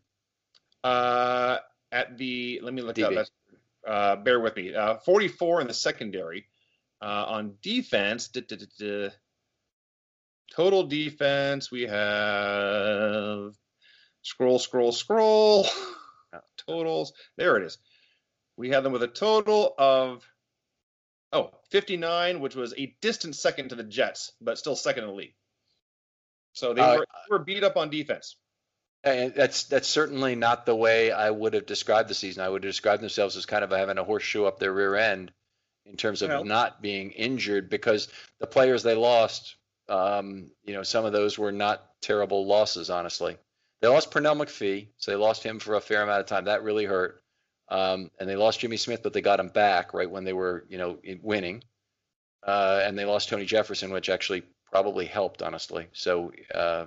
Uh, at the let me look DB. up. Uh, bear with me. Uh, 44 in the secondary. Uh, on defense, da, da, da, total defense we have scroll, scroll, scroll. Totals. There it is. We have them with a total of Oh, 59, which was a distant second to the Jets, but still second in the league. So they, uh, were, they were beat up on defense.
And that's that's certainly not the way I would have described the season. I would have described themselves as kind of having a horseshoe up their rear end in terms of not being injured because the players they lost, um, you know, some of those were not terrible losses, honestly. They lost Pernell McPhee, so they lost him for a fair amount of time. That really hurt. Um, and they lost Jimmy Smith, but they got him back right when they were, you know, winning. Uh, and they lost Tony Jefferson, which actually probably helped, honestly. So uh,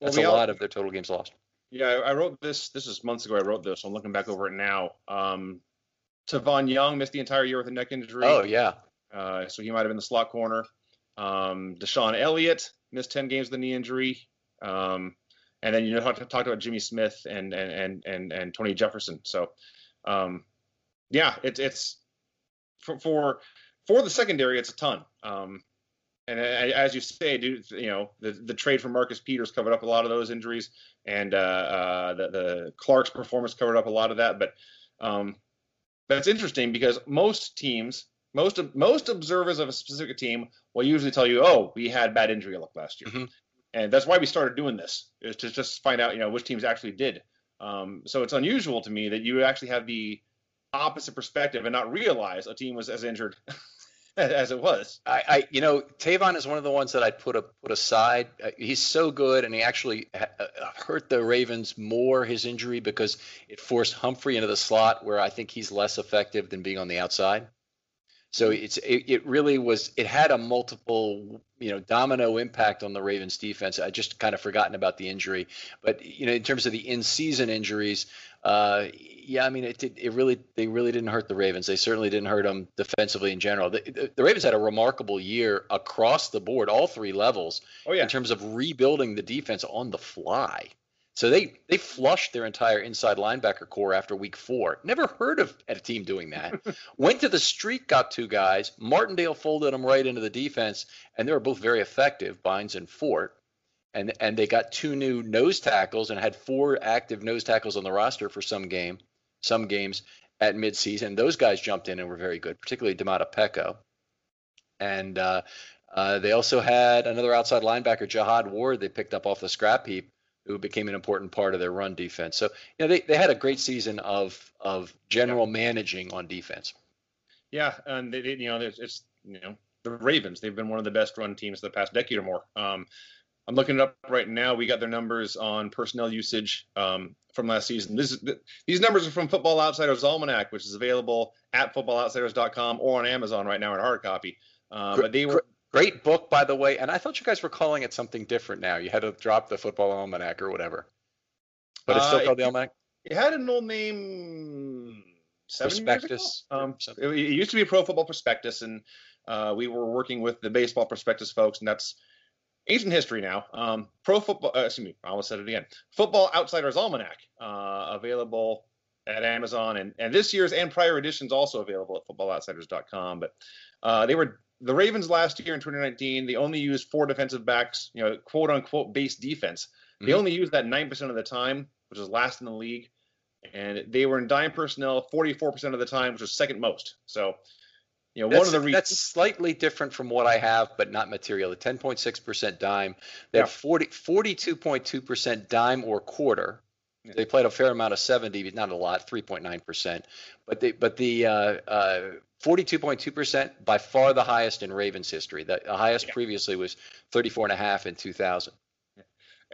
that's well, we a lot of their total games lost.
Yeah, I wrote this. This is months ago. I wrote this. So I'm looking back over it now. Um, Tavon Young missed the entire year with a neck injury.
Oh yeah.
Uh, so he might have been the slot corner. Um, DeShon Elliott missed 10 games with a knee injury. Um, and then you know talked, talked about Jimmy Smith and and and and, and Tony Jefferson. So um, yeah, it's it's for, for for the secondary, it's a ton. Um, and as you say, dude, you know the the trade for Marcus Peters covered up a lot of those injuries, and uh, uh, the the Clark's performance covered up a lot of that. But um, that's interesting because most teams, most most observers of a specific team will usually tell you, "Oh, we had bad injury luck last year," mm-hmm. and that's why we started doing this is to just find out, you know, which teams actually did. Um, so it's unusual to me that you actually have the opposite perspective and not realize a team was as injured as it was.
I, I, you know, Tavon is one of the ones that I'd put a, put aside. Uh, he's so good, and he actually ha- uh, hurt the Ravens more his injury because it forced Humphrey into the slot, where I think he's less effective than being on the outside. So it's it, it really was it had a multiple you know domino impact on the Ravens defense. I just kind of forgotten about the injury, but you know in terms of the in season injuries, uh, yeah, I mean it did, it really they really didn't hurt the Ravens. They certainly didn't hurt them defensively in general. The, the, the Ravens had a remarkable year across the board, all three levels,
oh, yeah.
in terms of rebuilding the defense on the fly. So they they flushed their entire inside linebacker corps after week four. Never heard of a team doing that. Went to the street, got two guys. Martindale folded them right into the defense, and they were both very effective, Bynes and Fort. And and they got two new nose tackles and had four active nose tackles on the roster for some game, some games at midseason. Those guys jumped in and were very good, particularly Domata Peko. And uh, uh, they also had another outside linebacker, Jihad Ward, they picked up off the scrap heap who became an important part of their run defense. So, you know, they, they had a great season of of general managing on defense.
Yeah, and they, you know, it's you know the Ravens. They've been one of the best run teams the past decade or more. Um, I'm looking it up right now. We got their numbers on personnel usage um, from last season. This is, these numbers are from Football Outsiders Almanac, which is available at footballoutsiders.com or on Amazon right now in hard copy. Uh, but they were
Great book, by the way. And I thought you guys were calling it something different now. You had to drop the football almanac or whatever. But it's still uh, called the almanac.
It had an old name.
seven Prospectus.
Um, it, it, used to be Pro Football Prospectus, and uh, we were working with the Baseball Prospectus folks, and that's ancient history now. Um, Pro Football. Uh, excuse me. I almost said it again. Football Outsiders Almanac, uh, available at Amazon, and and this year's and prior editions also available at footballoutsiders.com. But uh, they were the Ravens last year in 2019, they only used four defensive backs, you know, quote unquote base defense. They mm-hmm. only used that 9% of the time, which is last in the league. And they were in dime personnel 44% of the time, which was second most. So, you know,
that's,
one of the
reasons. That's slightly different from what I have, but not material. The 10.6% dime, they yeah. have 40, 42.2% dime or quarter. Yeah. They played a fair amount of 70, but not a lot, 3.9%. But the but the uh, uh, 42.2% by far the highest in Ravens history. The highest yeah. previously was 34.5 in 2000.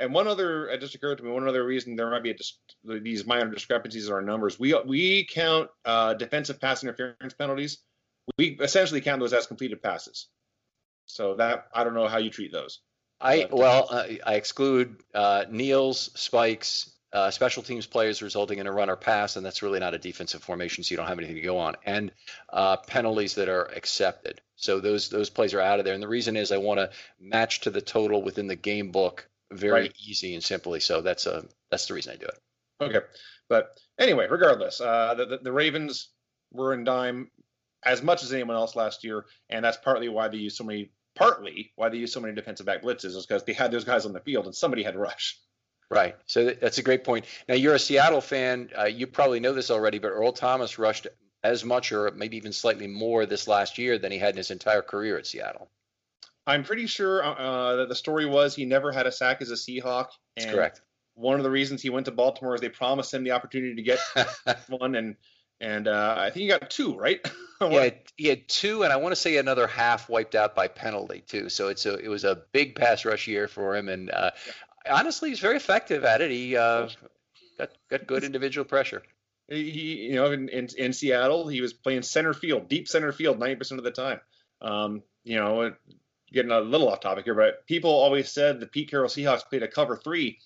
And one other, it just occurred to me, one other reason there might be a, these minor discrepancies in our numbers. We we count uh, defensive pass interference penalties. We essentially count those as completed passes. So that I don't know how you treat those.
I well, uh, I exclude uh, kneels, spikes, uh, special teams plays resulting in a run or pass, and that's really not a defensive formation, so you don't have anything to go on, and uh, penalties that are accepted. So those those plays are out of there, and the reason is I want to match to the total within the game book very right. easy and simply. So that's a that's the reason I do it.
Okay, but anyway, regardless, uh, the, the, the Ravens were in dime as much as anyone else last year, and that's partly why they use so many. Partly why they use so many defensive back blitzes is because they had those guys on the field and somebody had to rush.
Right. So that's a great point. Now you're a Seattle fan. Uh, you probably know this already, but Earl Thomas rushed as much or maybe even slightly more this last year than he had in his entire career at Seattle.
I'm pretty sure uh, uh that the story was he never had a sack as a Seahawk.
That's correct.
One of the reasons he went to Baltimore is they promised him the opportunity to get one, and and uh, I think he got two, right?
yeah, he had two, and I want to say another half wiped out by penalty too. So it's a it was a big pass rush year for him, and uh, yeah. Honestly, he's very effective at it. He uh, got got good individual pressure.
He, you know, in, in, in Seattle, he was playing center field, deep center field, ninety percent of the time. Um, you know, getting a little off topic here, but people always said the Pete Carroll Seahawks played a cover three.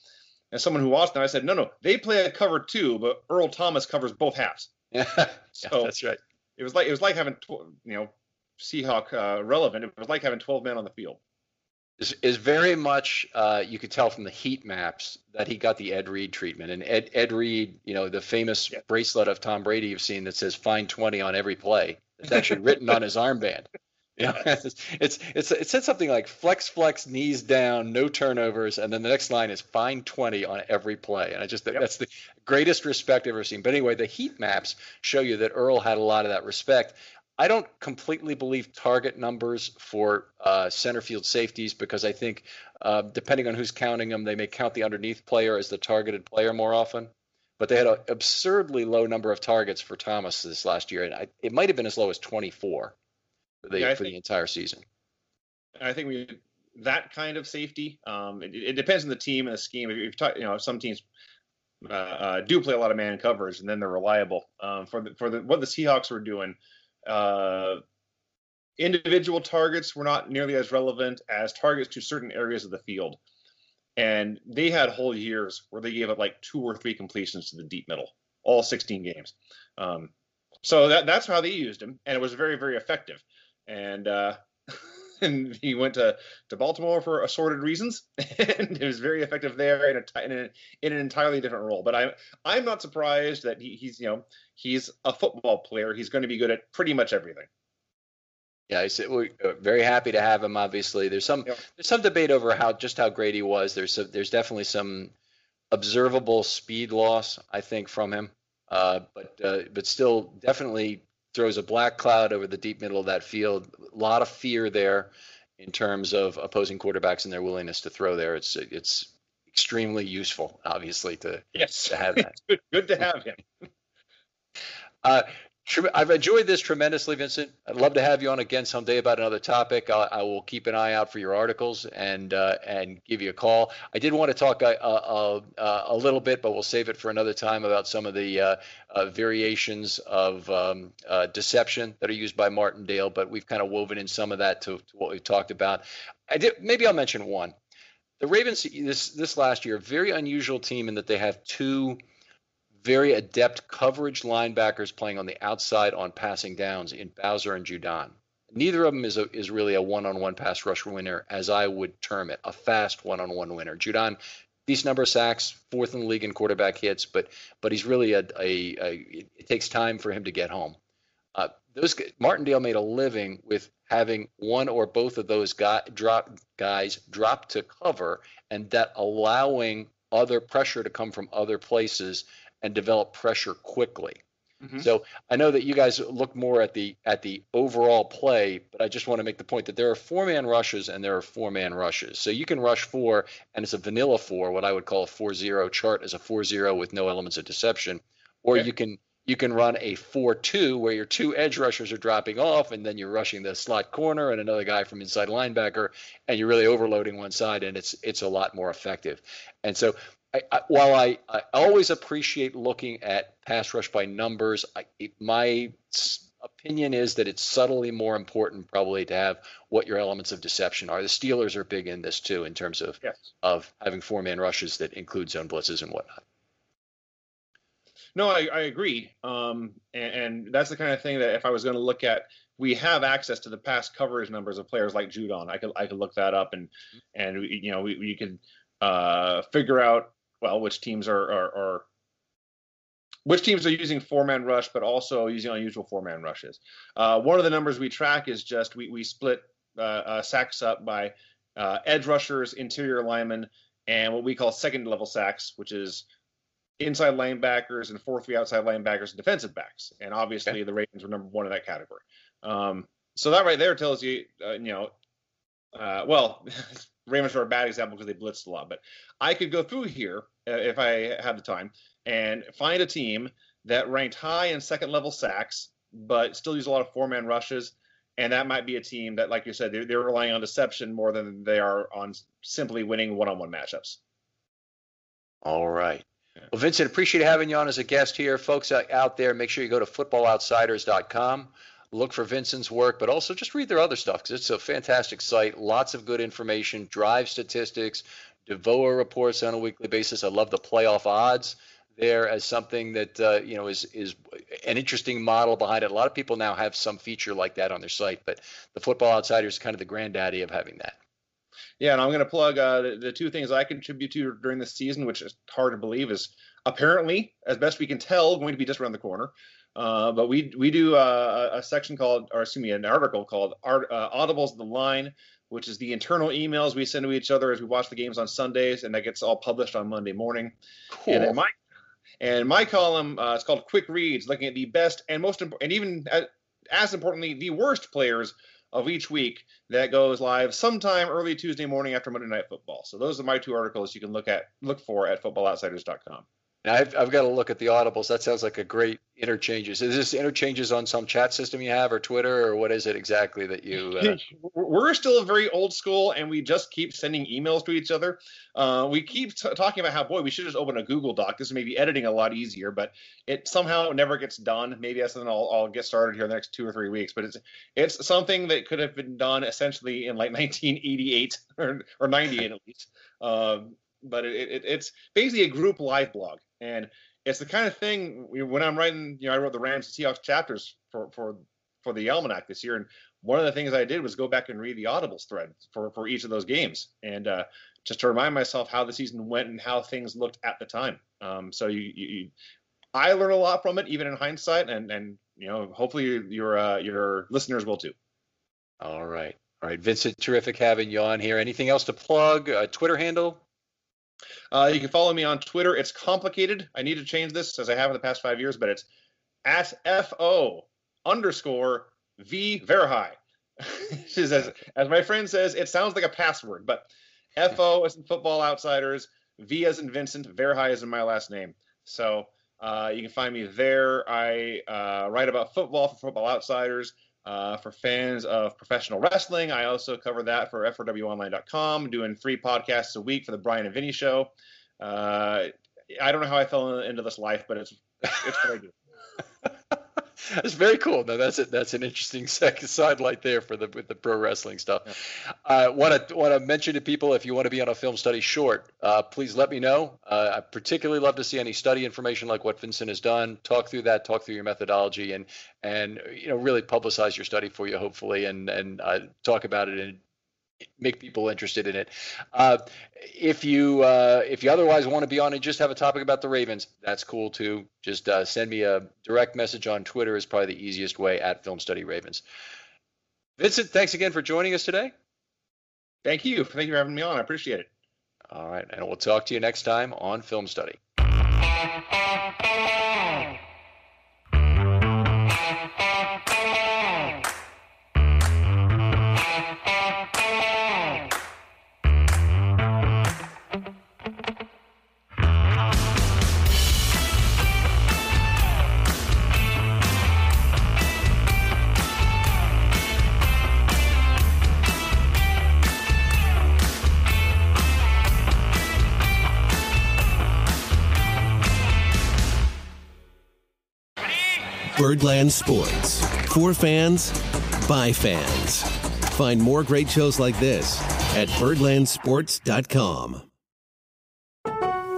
As someone who watched them, I said, no, no, they play a cover two, but Earl Thomas covers both halves.
Yeah, so yeah, that's right.
It was like it was like having you know Seahawk uh, relevant. It was like having 12 men on the field.
Is, is very much uh, you could tell from the heat maps that he got the Ed Reed treatment. And Ed Ed Reed, you know, the famous yeah. bracelet of Tom Brady you've seen that says "Find 20 on every play." It's actually written on his armband. Yeah, it's, it's it's it said something like flex flex knees down, no turnovers, and then the next line is find 20 on every play. And I just yep. that's the greatest respect I've ever seen. But anyway, the heat maps show you that Earl had a lot of that respect. I don't completely believe target numbers for uh, center field safeties because I think, uh, depending on who's counting them, they may count the underneath player as the targeted player more often. But they had an absurdly low number of targets for Thomas this last year, and I, it might have been as low as 24 for the, yeah, for think, the entire season.
I think we that kind of safety. Um, it, it, depends on the team and the scheme. If you've talked, you know, some teams uh, uh, do play a lot of man coverage, and then they're reliable. Um, for the, for the, what the Seahawks were doing, uh, individual targets were not nearly as relevant as targets to certain areas of the field. And they had whole years where they gave up like two or three completions to the deep middle, all 16 games. Um, so that, that's how they used him, and it was very, very effective and uh, and he went to, to Baltimore for assorted reasons, and it was very effective there in a, in, a, in an entirely different role. But I'm I'm not surprised that he, he's you know he's a football player. He's going to be good at pretty much everything.
Yeah, we're uh, very happy to have him. Obviously, there's some there's some debate over how just how great he was. There's some, there's definitely some observable speed loss, I think, from him. Uh, but uh, but still, definitely throws a black cloud over the deep middle of that field. A lot of fear there in terms of opposing quarterbacks and their willingness to throw there. It's it's extremely useful, obviously, to
yes
to have that.
good, good to have him.
uh, I've enjoyed this tremendously, Vincent. I'd love to have you on again someday about another topic. I, I will keep an eye out for your articles and uh, and give you a call. I did want to talk a, a, a, a, little bit, but we'll save it for another time about some of the uh, uh, variations of um, uh, deception that are used by Martindale. But we've kind of woven in some of that to, to what we've talked about. I did maybe I'll mention one. The Ravens this this last year, very unusual team in that they have two very adept coverage linebackers playing on the outside on passing downs in Bowser and Judon. Neither of them is a, is really a one-on-one pass rush winner, as I would term it, a fast one-on-one winner. Judon, decent number of sacks, fourth in the league in quarterback hits, but but he's really a, a, a it takes time for him to get home. Uh, those Martindale made a living with having one or both of those guy, drop guys drop to cover, and that allowing other pressure to come from other places and develop pressure quickly. Mm-hmm. So I know that you guys look more at the at the overall play, but I just want to make the point that there are four man rushes and there are four man rushes. So you can rush four and it's a vanilla four, what I would call a four zero chart as a four zero with no elements of deception, or you can you can run a 4-2 where your two edge rushers are dropping off and then you're rushing the slot corner and another guy from inside linebacker and you're really overloading one side and it's it's a lot more effective. And so I, I, while I, I always appreciate looking at pass rush by numbers, I, it, my opinion is that it's subtly more important probably to have what your elements of deception are. The Steelers are big in this too, in terms of yes. of having four man rushes that include zone blitzes and whatnot.
No, I, I agree, um, and, and, that's the kind of thing that if I was going to look at, we have access to the past coverage numbers of players like Judon. I could I could look that up and and you know we, we could uh, figure out well, which teams are, are, are which teams are using four man rush, but also using unusual four man rushes. Uh, one of the numbers we track is just we, we split uh, uh, sacks up by uh, edge rushers, interior linemen, and what we call second level sacks, which is inside linebackers and four three outside linebackers and defensive backs. And obviously, okay. the Ravens were number one in that category. Um, so that right there tells you, uh, you know, uh, well, Ravens are a bad example because they blitzed a lot. But I could go through here Uh, if I had the time and find a team that ranked high in second level sacks, but still use a lot of four man rushes. And that might be a team that, like you said, they're, they're relying on deception more than they are on simply winning one on one matchups.
All right. Well, Vincent, appreciate having you on as a guest here. Folks out there, make sure you go to footballoutsiders.com. Look for Vincent's work, but also just read their other stuff because it's a fantastic site. Lots of good information, drive statistics, DVOA reports on a weekly basis. I love the playoff odds there as something that uh, you know is is an interesting model behind it. A lot of people now have some feature like that on their site, but the Football Outsider is kind of the granddaddy of having that.
Yeah, and I'm going to plug uh, the, the, two things I contribute to during the season, which is hard to believe, is apparently, as best we can tell, going to be just around the corner. Uh, but we we do uh, a section called, or excuse me, an article called Art, uh, "Audibles the Line," which is the internal emails we send to each other as we watch the games on Sundays, and that gets all published on Monday morning. Cool. And my and my column uh, is called "Quick Reads," looking at the best and most important, and even as importantly, the worst players of each week that goes live sometime early Tuesday morning after Monday Night Football. So those are my two articles you can look at look for at footballoutsiders.com.
Now I've, I've got to look at the audibles. That sounds like a great interchanges. Is this interchanges on some chat system you have, or Twitter, or what is it exactly that you? Uh...
We're still very old school, and we just keep sending emails to each other. Uh, we keep t- talking about how boy we should just open a Google Doc. This may be editing a lot easier, but it somehow never gets done. Maybe that's something I'll, I'll get started here in the next two or three weeks. But it's it's something that could have been done essentially in like 1988 or, or 98 at least. Um, but it, it, it's basically a group live blog, and it's the kind of thing when I'm writing. You know, I wrote the Rams and Seahawks chapters for for for the almanac this year, and one of the things I did was go back and read the audibles thread for for each of those games, and uh, just to remind myself how the season went and how things looked at the time. Um, so you, you, you, I learn a lot from it, even in hindsight, and and you know, hopefully your uh, your listeners will too.
All right. All right, Vincent, terrific having you on here. Anything else to plug? Uh, Twitter handle?
Uh, you can follow me on Twitter. It's complicated. I need to change this as I have in the past five years, but it's at FO underscore V Verhei. as, as my friend says, it sounds like a password, but FO as in Football Outsiders, V as in Vincent, Verhei as in my last name. So uh, you can find me there. I uh, write about football for Football Outsiders. Uh, for fans of professional wrestling, I also cover that for F4WOnline.com, doing three podcasts a week for the Bryan and Vinny Show. Uh, I don't know how I fell into this life, but it's it's what I do.
that's very cool. No, that's it. That's an interesting second sidelight there for the with the pro wrestling stuff. I want to want to mention to people if you want to be on a film study short, uh, please let me know. Uh, I particularly love to see any study information like what Vincent has done. Talk through that. Talk through your methodology and and you know really publicize your study for you hopefully and and uh, talk about it in make people interested in it. Uh, if you uh, if you otherwise want to be on and just have a topic about the Ravens, that's cool too. Just uh, send me a direct message on Twitter is probably the easiest way at Film Study Ravens. Vincent, thanks again for joining us today.
Thank you. Thank you for having me on. I appreciate it.
All right, and we'll talk to you next time on Film Study.
Birdland Sports. For fans, by fans. Find more great shows like this at birdlandsports.com.